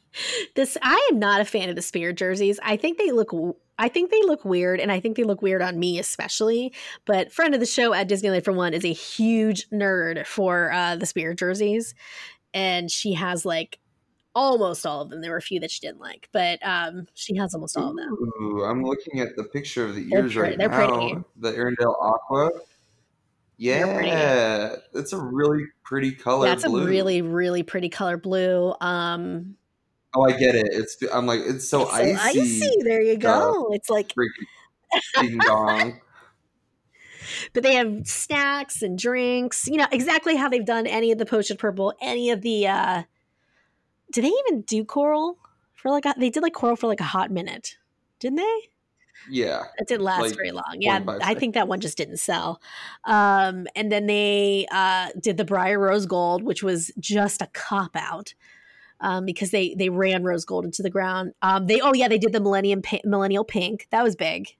This I am not a fan of the spirit jerseys. I think they look I think they look weird and I think they look weird on me especially. But friend of the show at Disneyland for one is a huge nerd for uh the spirit jerseys and she has like almost all of them. There were a few that she didn't like, but um she has almost all of them. Ooh, I'm looking at the picture of the They're ears right they're now. pretty. The Arendelle Aqua. Yeah, it's a really pretty color. That's blue. a really really pretty color blue. Um Oh, I get it. It's. I'm like, it's so it's icy. icy. There you go. It's like ding dong. but they have snacks and drinks you know exactly how they've done any of the potion purple any of the uh do they even do coral for like a, they did like coral for like a hot minute didn't they Yeah. it didn't last Like very long yeah i think that one just didn't sell um and then they uh did the briar rose gold which was just a cop out um, because they they ran rose gold into the ground. Um, they oh yeah they did the millennium pi- millennial pink that was big.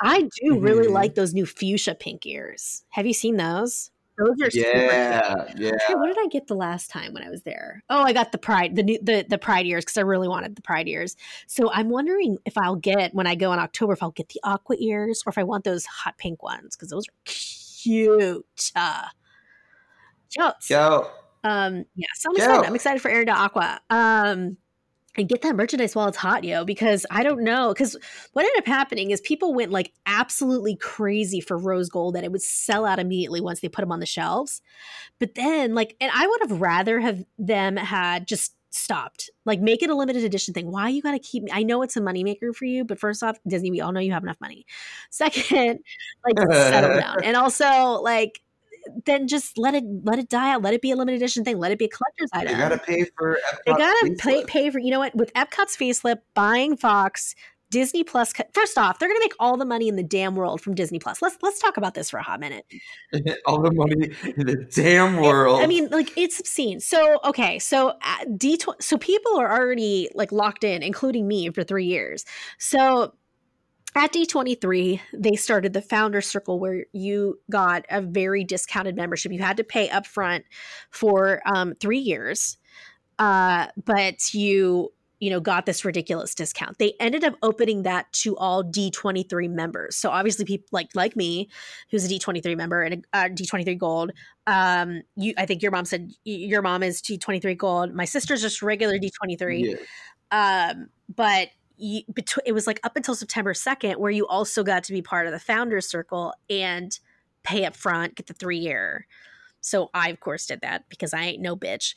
I do really Mhm. like those new fuchsia pink ears. Have you seen those? Those are super. Yeah. Yeah. Hey, what did I get the last time when I was there? Oh, I got the pride, the new, the the pride ears because I really wanted the pride ears. So I'm wondering if I'll get when I go in October if I'll get the aqua ears or if I want those hot pink ones because those are cute. Uh, cute. Go. Um, yeah, so I'm excited. I'm excited for Arendelle Aqua. Um, and get that merchandise while it's hot, yo, because I don't know. Because what ended up happening is people went like absolutely crazy for rose gold and it would sell out immediately once they put them on the shelves. But then, like, and I would have rather have them had just stopped. Like, make it a limited edition thing. Why you got to keep? I know it's a moneymaker for you, but first off, Disney, we all know you have enough money. Second, like, settle down. And also, like, then just let it let it die out. Let it be a limited edition thing. Let it be a collector's item. You gotta pay for. Epcot's they gotta pay, pay for. You know what? With Epcot's facelift, buying Fox, Disney Plus. First off, they're gonna make all the money in the damn world from Disney Plus. Let's let's talk about this for a hot minute. all the money in the damn world. I mean, like it's obscene. So okay, so at D so people are already like locked in, including me, for three years. So at D23, they started the founder circle where you got a very discounted membership. You had to pay upfront for um, three years, uh, but you you know got this ridiculous discount. They ended up opening that to all D23 members. So obviously, people like like me, who's a D23 member and a uh, D23 Gold. Um, you, I think your mom said your mom is D23 Gold. My sister's just regular D23 yeah. um, but you, it was like up until September 2nd where you also got to be part of the founders circle and pay up front, get the three year. So I of course did that because I ain't no bitch.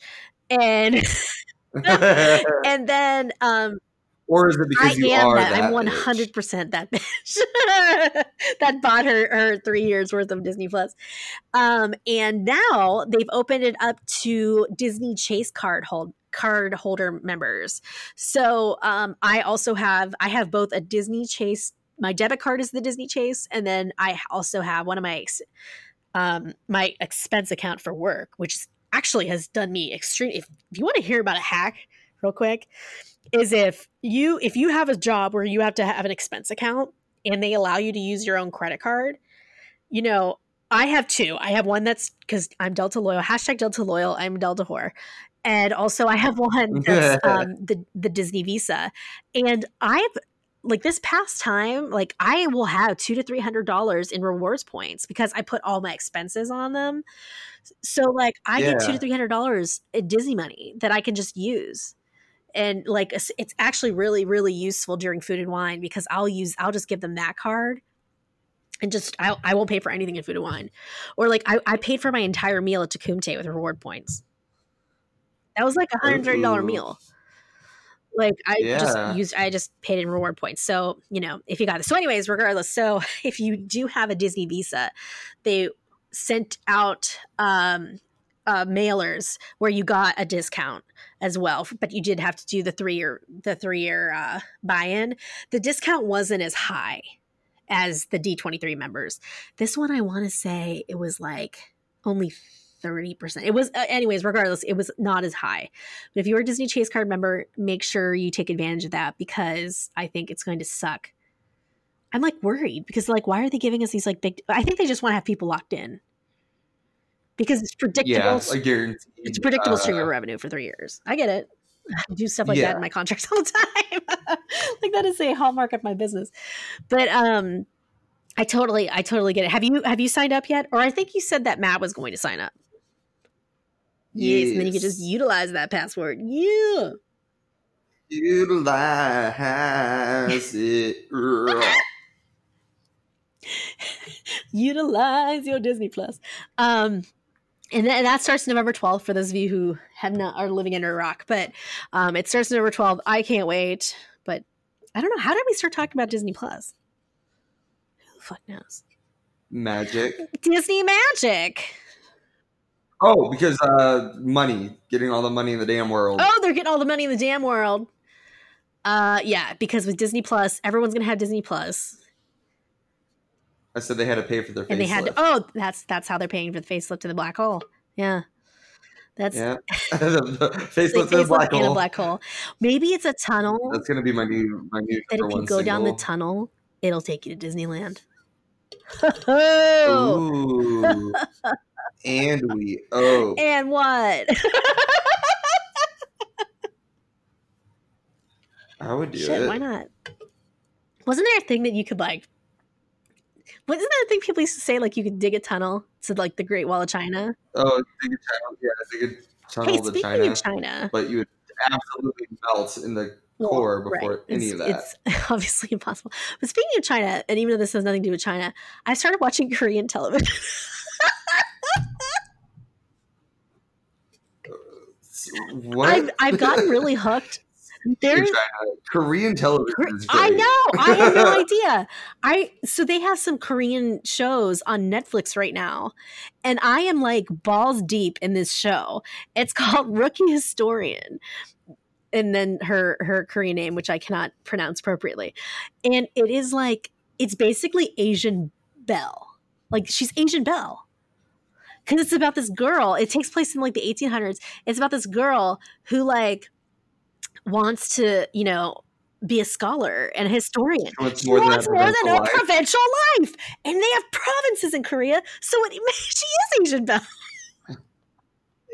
And and then um or is it because I you am are that. that? I'm hundred percent that bitch that bought her her three years worth of Disney Plus. Um, and now they've opened it up to Disney Chase card hold card holder members. So um, I also have I have both a Disney Chase. My debit card is the Disney Chase, and then I also have one of my um, my expense account for work, which actually has done me extreme. If, if you want to hear about a hack, real quick, is if you if you have a job where you have to have an expense account and they allow you to use your own credit card, you know, I have two. I have one that's because I'm Delta loyal. Hashtag Delta loyal. I'm Delta whore. And also I have one that's um, the the Disney Visa. And I've like this past time, like I will have two to three hundred dollars in rewards points because I put all my expenses on them. So like I get two to three hundred dollars in Disney money that I can just use and like it's actually really really useful during food and wine because i'll use i'll just give them that card and just i, I won't pay for anything in food and wine or like I, I paid for my entire meal at Takumi-Tei with reward points that was like a hundred thirty dollar meal. Like i Yeah. just used i just paid in reward points. So you know if you got it. So anyways regardless so if you do have a disney visa they sent out um uh, mailers where you got a discount as well but you did have to do the three year the three year uh, buy-in. The discount wasn't as high as the d23 members. This one i want to say it was like only 30% it was uh, anyways regardless it was not as high but if you're a disney chase card member make sure you take advantage of that because i think it's going to suck i'm like worried because like why are they giving us these like big i think they just want to have people locked in because it's predictable yeah, guaranteed. it's a predictable stream of uh, revenue for three years. I get it. I do stuff like that in my contracts all the time. like that is a hallmark of my business. But um I totally I totally get it. Have you have you signed up yet? Or I think you said that Matt was going to sign up. Yes, and then you could just utilize that password. Yeah. utilize it. utilize your Disney Plus. Um, and that, that starts November 12th for those of you who have not are living under a rock. But um, it starts November 12th. I can't wait. But I don't know. How did we start talking about Disney Plus? Who the fuck knows? Magic. Disney Magic. Oh, because uh, money, getting all the money in the damn world. Oh, they're getting all the money in the damn world. Uh, yeah, because with Disney Plus, everyone's gonna have Disney Plus, I said they had to pay for their. and they had to. Oh, that's that's how they're paying for the facelift to the black hole. Yeah, that's Yeah, the facelift facelift black in a hole. black hole. Maybe it's a tunnel That's gonna be my new my new that if you go down the tunnel, it'll take you to Disneyland. Oh, Ooh. And we oh and what? I would do Shit, it. why not? Wasn't there a thing that you could like? Wasn't that a thing people used to say like you could dig a tunnel to like the Great Wall of China? Oh, dig a channel. Yeah, dig a Hey, tunnel to speaking China. of China, But you would absolutely melt in the Well, core before right. any it's, of that. It's obviously impossible. But speaking of China, and even though this has nothing to do with China, I started watching Korean television. what? I've, I've gotten really hooked. There's Korean television. I know. I had no idea. I so they have some Korean shows on Netflix right now, and I am like balls deep in this show. It's called Rookie Historian, and then her her Korean name, which I cannot pronounce appropriately, and it is like it's basically Asian Belle. Like she's Asian Belle. Because it's about this girl. It takes place in like the 1800s. It's about this girl who like wants to, you know, be a scholar and a historian. She wants more than wants a more than provincial a life. provincial life. And they have provinces in Korea, so it, she is Asian Belle.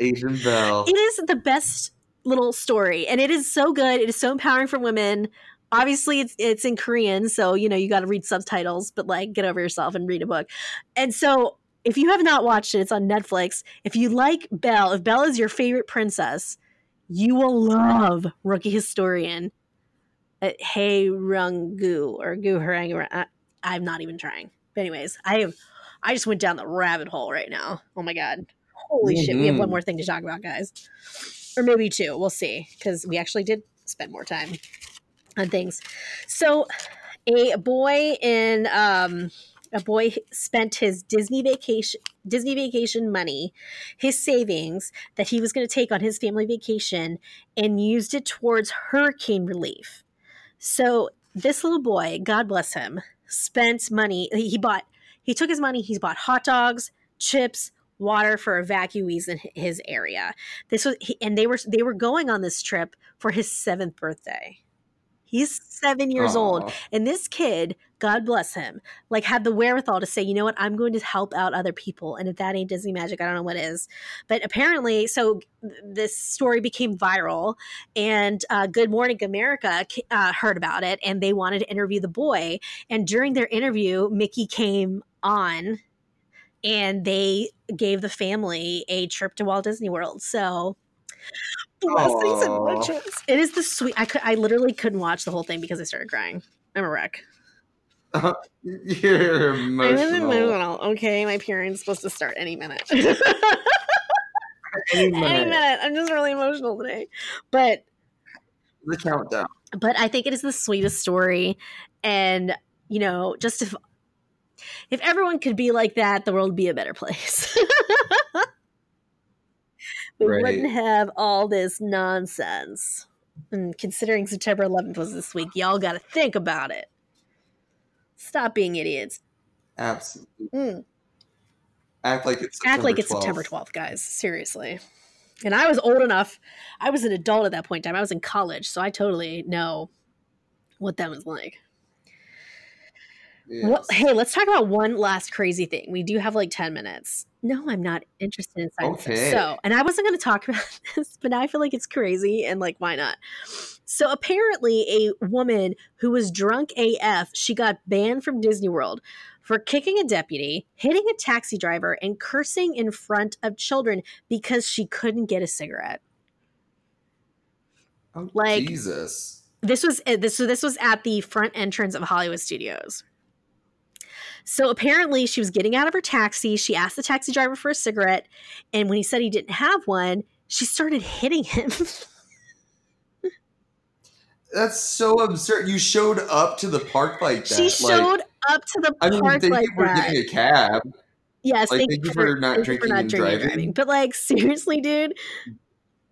Asian Belle. It is the best little story, and it is so good. It is so empowering for women. Obviously, it's it's in Korean, so you know you got to read subtitles. But like, get over yourself and read a book. And so, if you have not watched it, it's on Netflix. If you like Belle, if Belle is your favorite princess, you will love Rookie Historian. Uh, hey Rungu or Gu Harang. I- I'm not even trying. But anyways, I have I just went down the rabbit hole right now. Oh my god. Holy shit. We have one Mhm. more thing to talk about, guys. Or maybe two. We'll see. Because we actually did spend more time on things. So a boy in um a boy spent his Disney vacation Disney vacation money, his savings that he was going to take on his family vacation and used it towards hurricane relief. So this little boy, God bless him, spent money. He bought, he took his money, he's bought hot dogs, chips, water for evacuees in his area. This was, and they were they were going on this trip for his seventh birthday. He's seven years old, and this kid, God bless him, like had the wherewithal to say, you know what, I'm going to help out other people. And if that ain't Disney magic, I don't know what is. But apparently, so this story became viral, and uh, Good Morning America uh, heard about it, and they wanted to interview the boy. And during their interview, Mickey came on, and they gave the family a trip to Walt Disney World. So. Blessings and riches. It is the sweet. I could. I literally couldn't watch the whole thing because I started crying. I'm a wreck. Uh-huh. You're I'm in the emotional. Okay, my period's supposed to start any minute. Any any minute. minute. I'm just really emotional today. But The countdown. but I think it is the sweetest story, and you know, just if if everyone could be like that, the world would be a better place. we Right. wouldn't have all this nonsense. And considering September 11th was this week, y'all got to think about it. Stop being idiots. Absolutely. Mm. Act like it's Act like it's September 12th, guys. Seriously. And I was old enough. I was an adult at that point in time. I was in college, so I totally know what that was like. Well, Yes. hey, let's talk about one last crazy thing. We do have like 10 minutes. No, I'm not interested in science. Okay. So, and I wasn't going to talk about this, but now I feel like it's crazy and like, why not? So, apparently, a woman who was drunk AF, she got banned from Disney World for kicking a deputy, hitting a taxi driver, and cursing in front of children because she couldn't get a cigarette. Oh, like- Jesus. this was uh, this so this was at the front entrance of Hollywood Studios. So apparently she was getting out of her taxi. She asked the taxi driver for a cigarette, and when he said he didn't have one, she started hitting him. That's so absurd. You showed up to the park like that. she like, showed up to the park I mean, thank like you for that. getting a cab. yes, like, thank, thank you for, for not you for drinking not and drinking driving. driving. But like seriously, dude,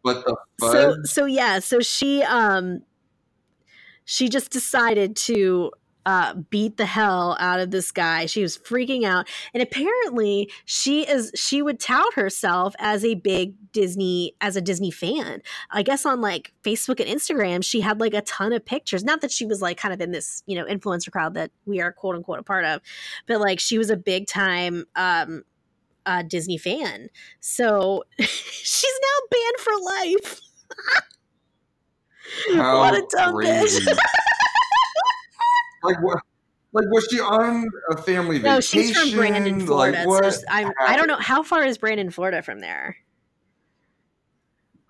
What the so so yeah so she um she just decided to uh beat the hell out of this guy she was freaking out and apparently she is she would tout herself as a big disney as a disney fan i guess on like facebook and instagram she had like a ton of pictures not that she was like kind of in this you know influencer crowd that we are quote unquote a part of but like she was a big time um uh, Disney fan. So she's now banned for life. What a dumb crazy. bitch. like what? Like was she on a family no, vacation? she's from Brandon, Florida. Like so I'm, I don't know how far is Brandon, Florida from there.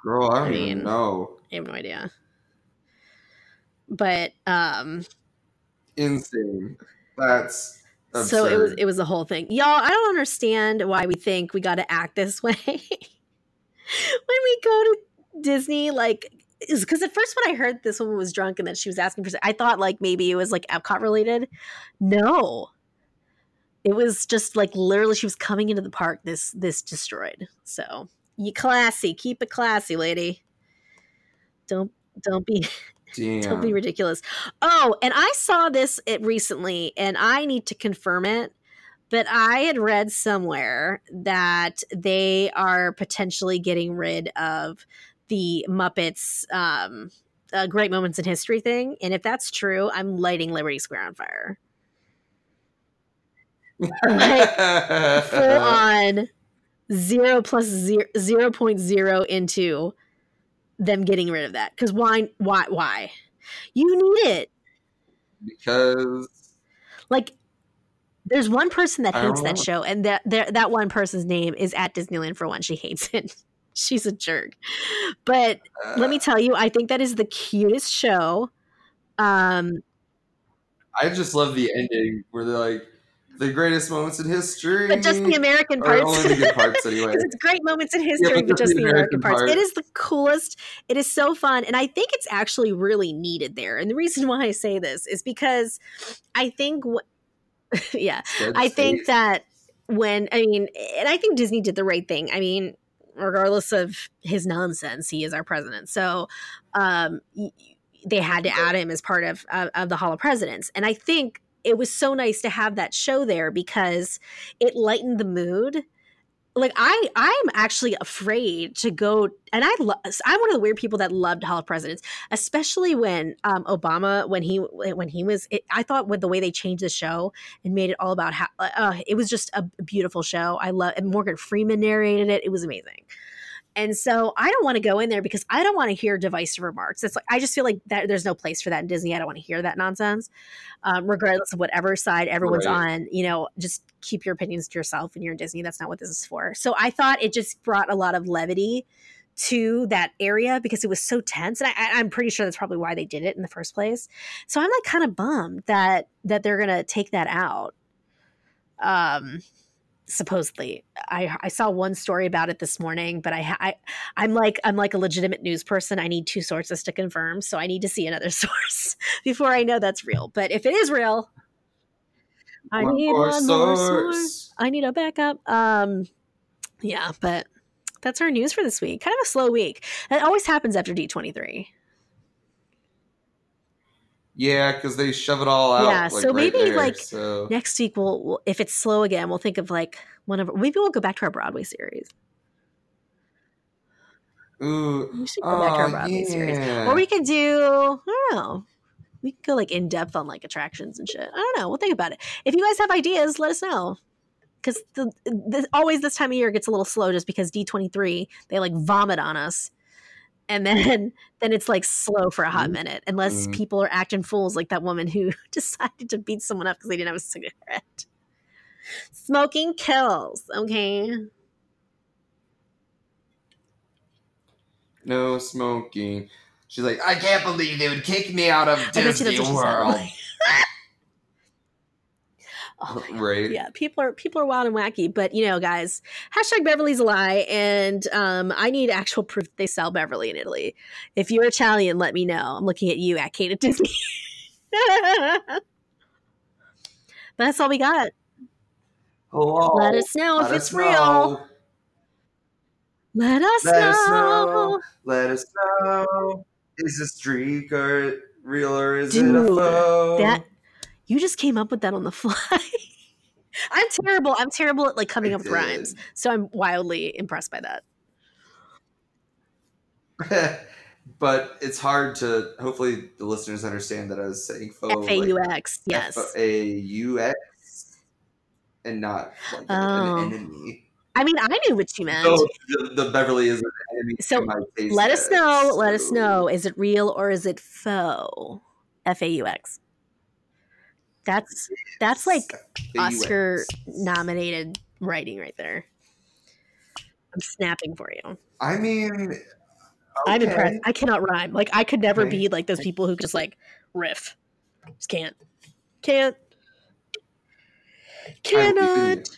Girl, I don't I even mean- know. I have no idea. But um Insane. That's absurd. so it was it was the whole thing. Y'all, I don't understand why we think we got to act this way. when we go to Disney like because at first when I heard this woman was drunk and that she was asking for I thought like maybe it was like Epcot related. No. It was just like literally she was coming into the park this this destroyed. So, you classy, keep it classy, lady. Don't don't be Damn. don't be ridiculous. Oh, and I saw this it recently, and I need to confirm it. But I had read somewhere that they are potentially getting rid of the Muppets um, uh, Great Moments in History thing. And if that's true, I'm lighting Liberty Square on fire. like, Full on zero plus zero, 0.0 into them getting rid of that. Because why? Why? Why? You need it. because like there's one person that hates that know. show and that that that one person's name is at disneyland for one she hates it she's a jerk but let me uh, tell you i think that is the cutest show um I just love the ending where they're like the greatest moments in history. but just the american parts only the good parts anyway. it's great moments in history, but but just the American American parts. It is the coolest. It is so fun, and I think it's actually really needed there. And the reason why I say this is because I think, wh- yeah, Dead I think that when I mean, and I think Disney did the right thing. I mean, regardless of his nonsense, he is our president. So, um, they had to add him as part of of, of the Hall of Presidents, and I think it was so nice to have that show there because it lightened the mood. Like I, I'm actually afraid to go, and I, lo- I'm one of the weird people that loved Hall of Presidents, especially when um, Obama, when he, when he was, it, I thought with the way they changed the show and made it all about how uh, it was just a beautiful show. I love and Morgan Freeman narrated it. It was amazing. And so I don't want to go in there because I don't want to hear divisive remarks. It's like I just feel like that there's no place for that in Disney. I don't want to hear that nonsense, um, regardless of whatever side everyone's Right. on. You know, just keep your opinions to yourself when you're in Disney. That's not what this is for. So I thought it just brought a lot of levity to that area because it was so tense, and I, I'm pretty sure that's probably why they did it in the first place. So I'm like kind of bummed that that they're gonna take that out. Um, supposedly, I I saw one story about it this morning, but I I I'm like I'm like a legitimate news person. I need two sources to confirm, so I need to see another source before I know that's real. But if it is real, I One need more one more source. source. I need a backup. Um, yeah, but that's our news for this week. Kind of a slow week. That always happens after D twenty three. Yeah, because they shove it all out. Yeah, like, so right maybe, there, like, so. Next week, we'll, we'll if it's slow again, we'll think of like one of maybe we'll go back to our Broadway series. Ooh, We should go back to our oh, Broadway series, or we could do I don't know. We could go like in depth on like attractions and shit. I don't know. We'll think about it. If you guys have ideas, let us know. Because always this time of year gets a little slow just because D twenty three they like vomit on us, and then then it's like slow for a hot Mhm. minute unless Mhm. people are acting fools like that woman who decided to beat someone up because they didn't have a cigarette. Smoking kills. Okay. no smoking. She's like, I can't believe they would kick me out of I bet you that's Disney World. Oh right? yeah people are people are wild and wacky but you know guys hashtag beverly's a lie and um i need actual proof they sell beverly in italy if you're italian let me know i'm looking at you at kate at disney but that's all we got Hello. let us know Let if it's real know. let us Let us know, know. Let us know. Is this streak or real or is it a Dude, foe? that you just came up with that on the fly i'm terrible i'm terrible at like coming I up with rhymes so i'm wildly impressed by that but it's hard to. Hopefully, the listeners understand that I was saying like, f-a-u-x yes F-A-U-X, and not like an- Oh. an enemy. I mean, I knew what you meant. So the, the Beverly is an enemy. So, to my taste let us know. Let us know. Is it real or is it faux? F A U X. That's that's like Oscar nominated writing right there. I'm snapping for you. I mean, I'm impressed. I cannot rhyme. Like I could never Okay. be like those people who just like riff. Just can't. Can't. I will keep Cannot. it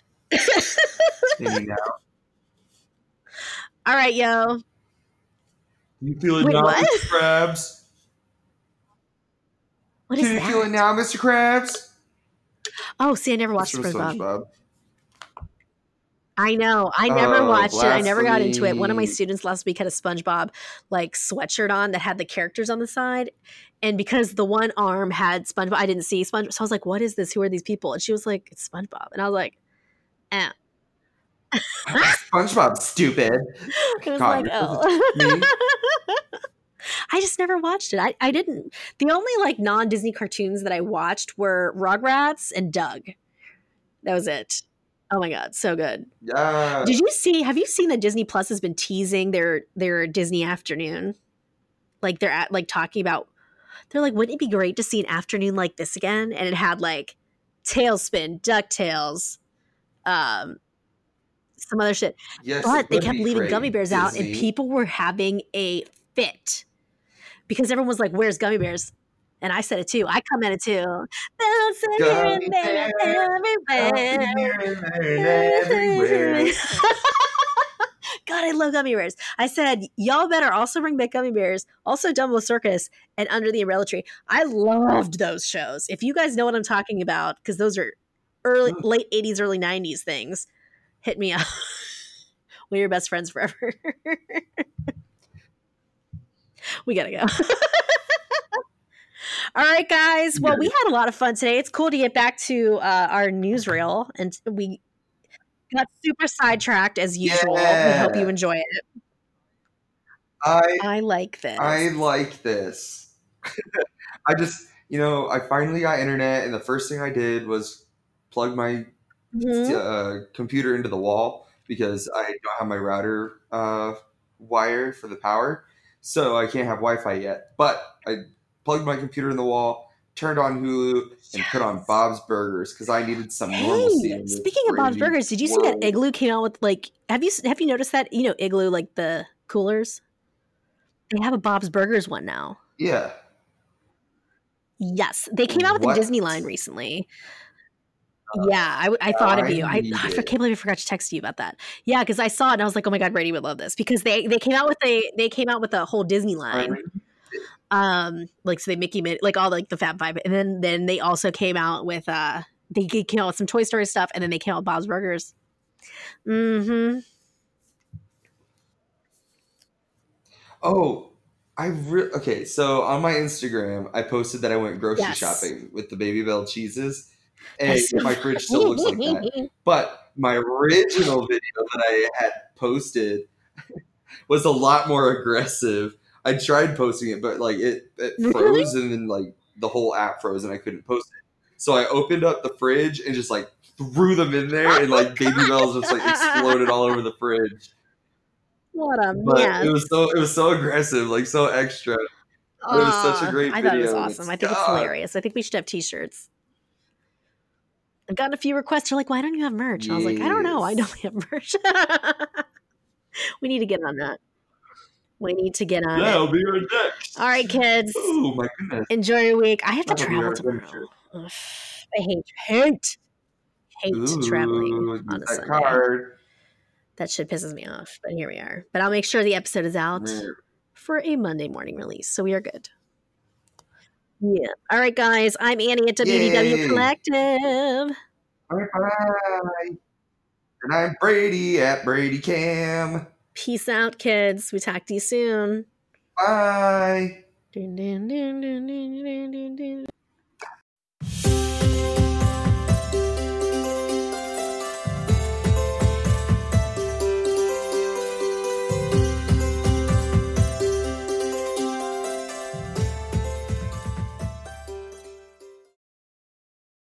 you now. All right, yo. You feeling it Wait, now, what? Mr. Krabs? What is Can you that? feel it now, Mr. Krabs? Oh, see, I never watched SpongeBob. SpongeBob. I know. I never Oh, watched it. I never got into it. One of my students last week had a SpongeBob like sweatshirt on that had the characters on the side. And because the one arm had SpongeBob, I didn't see SpongeBob. So I was like, what is this? Who are these people? And she was like, it's SpongeBob. And I was like, eh. SpongeBob, stupid. I was God, like, oh. I just never watched it. I, I didn't. The only like non Disney cartoons that I watched were Rugrats and Doug. That was it. Oh my god, so good. Yeah. Did you see? Have you seen that Disney Plus has been teasing their their Disney afternoon? Like they're at like talking about. They're like, wouldn't it be great to see an afternoon like this again? And it had like TaleSpin, Ducktales, um, some other shit. yes, But they kept leaving great, Gummi Bears out, and people were having a fit because everyone was like, "Where's Gummi Bears?" And I said it too. I commented too. Bouncing here and Gummy there, bears, everywhere. everywhere. God, I love Gummi Bears. I said, y'all better also bring back Gummi Bears, also Dumbo Circus and Under the Umbrella Tree. I loved those shows. If you guys know what I'm talking about, because those are early, Mm. late 80s, early 90s things, hit me up. We're your best friends forever. we gotta go. All right, guys. Well, we had a lot of fun today. It's cool to get back to uh, our newsreel, and we got super sidetracked as usual. We hope you enjoy it. I I like this. I like this. I just, you know, I finally got internet, and the first thing I did was plug my Mhm. uh, computer into the wall because I don't have my router uh, wire for the power, so I can't have Wi-Fi yet. But I plugged my computer in the wall, turned on Hulu, and put on Bob's Burgers because I needed some normalcy. Hey, this speaking of Bob's Burgers, did you see that Igloo came out with like? Have you have you noticed that? You know, Igloo like the coolers. They have a Bob's Burgers one now. Yeah. Yes, they came out with What? the Disney line recently. Yeah, I, I thought of you. I, I can't believe I forgot to text you about that. Yeah, because I saw it and I was like, oh my god, Brady would love this because they they came out with a they came out with a whole Disney line. um like so they Mickey made like all like the Fab Five, and then then they also came out with uh they came out with some Toy Story stuff, and then they came out with Bob's Burgers. Mm-hmm. Oh, I re- okay. So on my Instagram, I posted that I went grocery Yes. shopping with the Babybel cheeses, and my fridge still looks like that. But my original video that I had posted was a lot more aggressive. I tried posting it, but like it, it Really? froze, and then like the whole app froze, and I couldn't post it. So I opened up the fridge and just like threw them in there, and like Babybels just like exploded all over the fridge. What a But mess. it was so it was so aggressive, like so extra. it was such a great I thought it was awesome. it's- I think it's hilarious. I think we should have T-shirts. I've gotten a few requests. They're like, "Why don't you have merch?" And I was like, "I don't know. I don't have merch. we need to get on that. We need to get on Yeah, it. Be right next. All right, kids. Oh my goodness. Enjoy your week. I have to That'll travel our tomorrow. Ugh, I hate hate hate traveling Ooh, on a that Sunday. card. That shit pisses me off. But here we are. But I'll make sure the episode is out Yeah. for a Monday morning release. So we are good. Yeah. All right, guys. I'm Annie at WDW Yay. Collective. Bye bye. And I'm Brady at Brady Cam. Peace out, kids. We talk to you soon. Bye. Dun, dun, dun.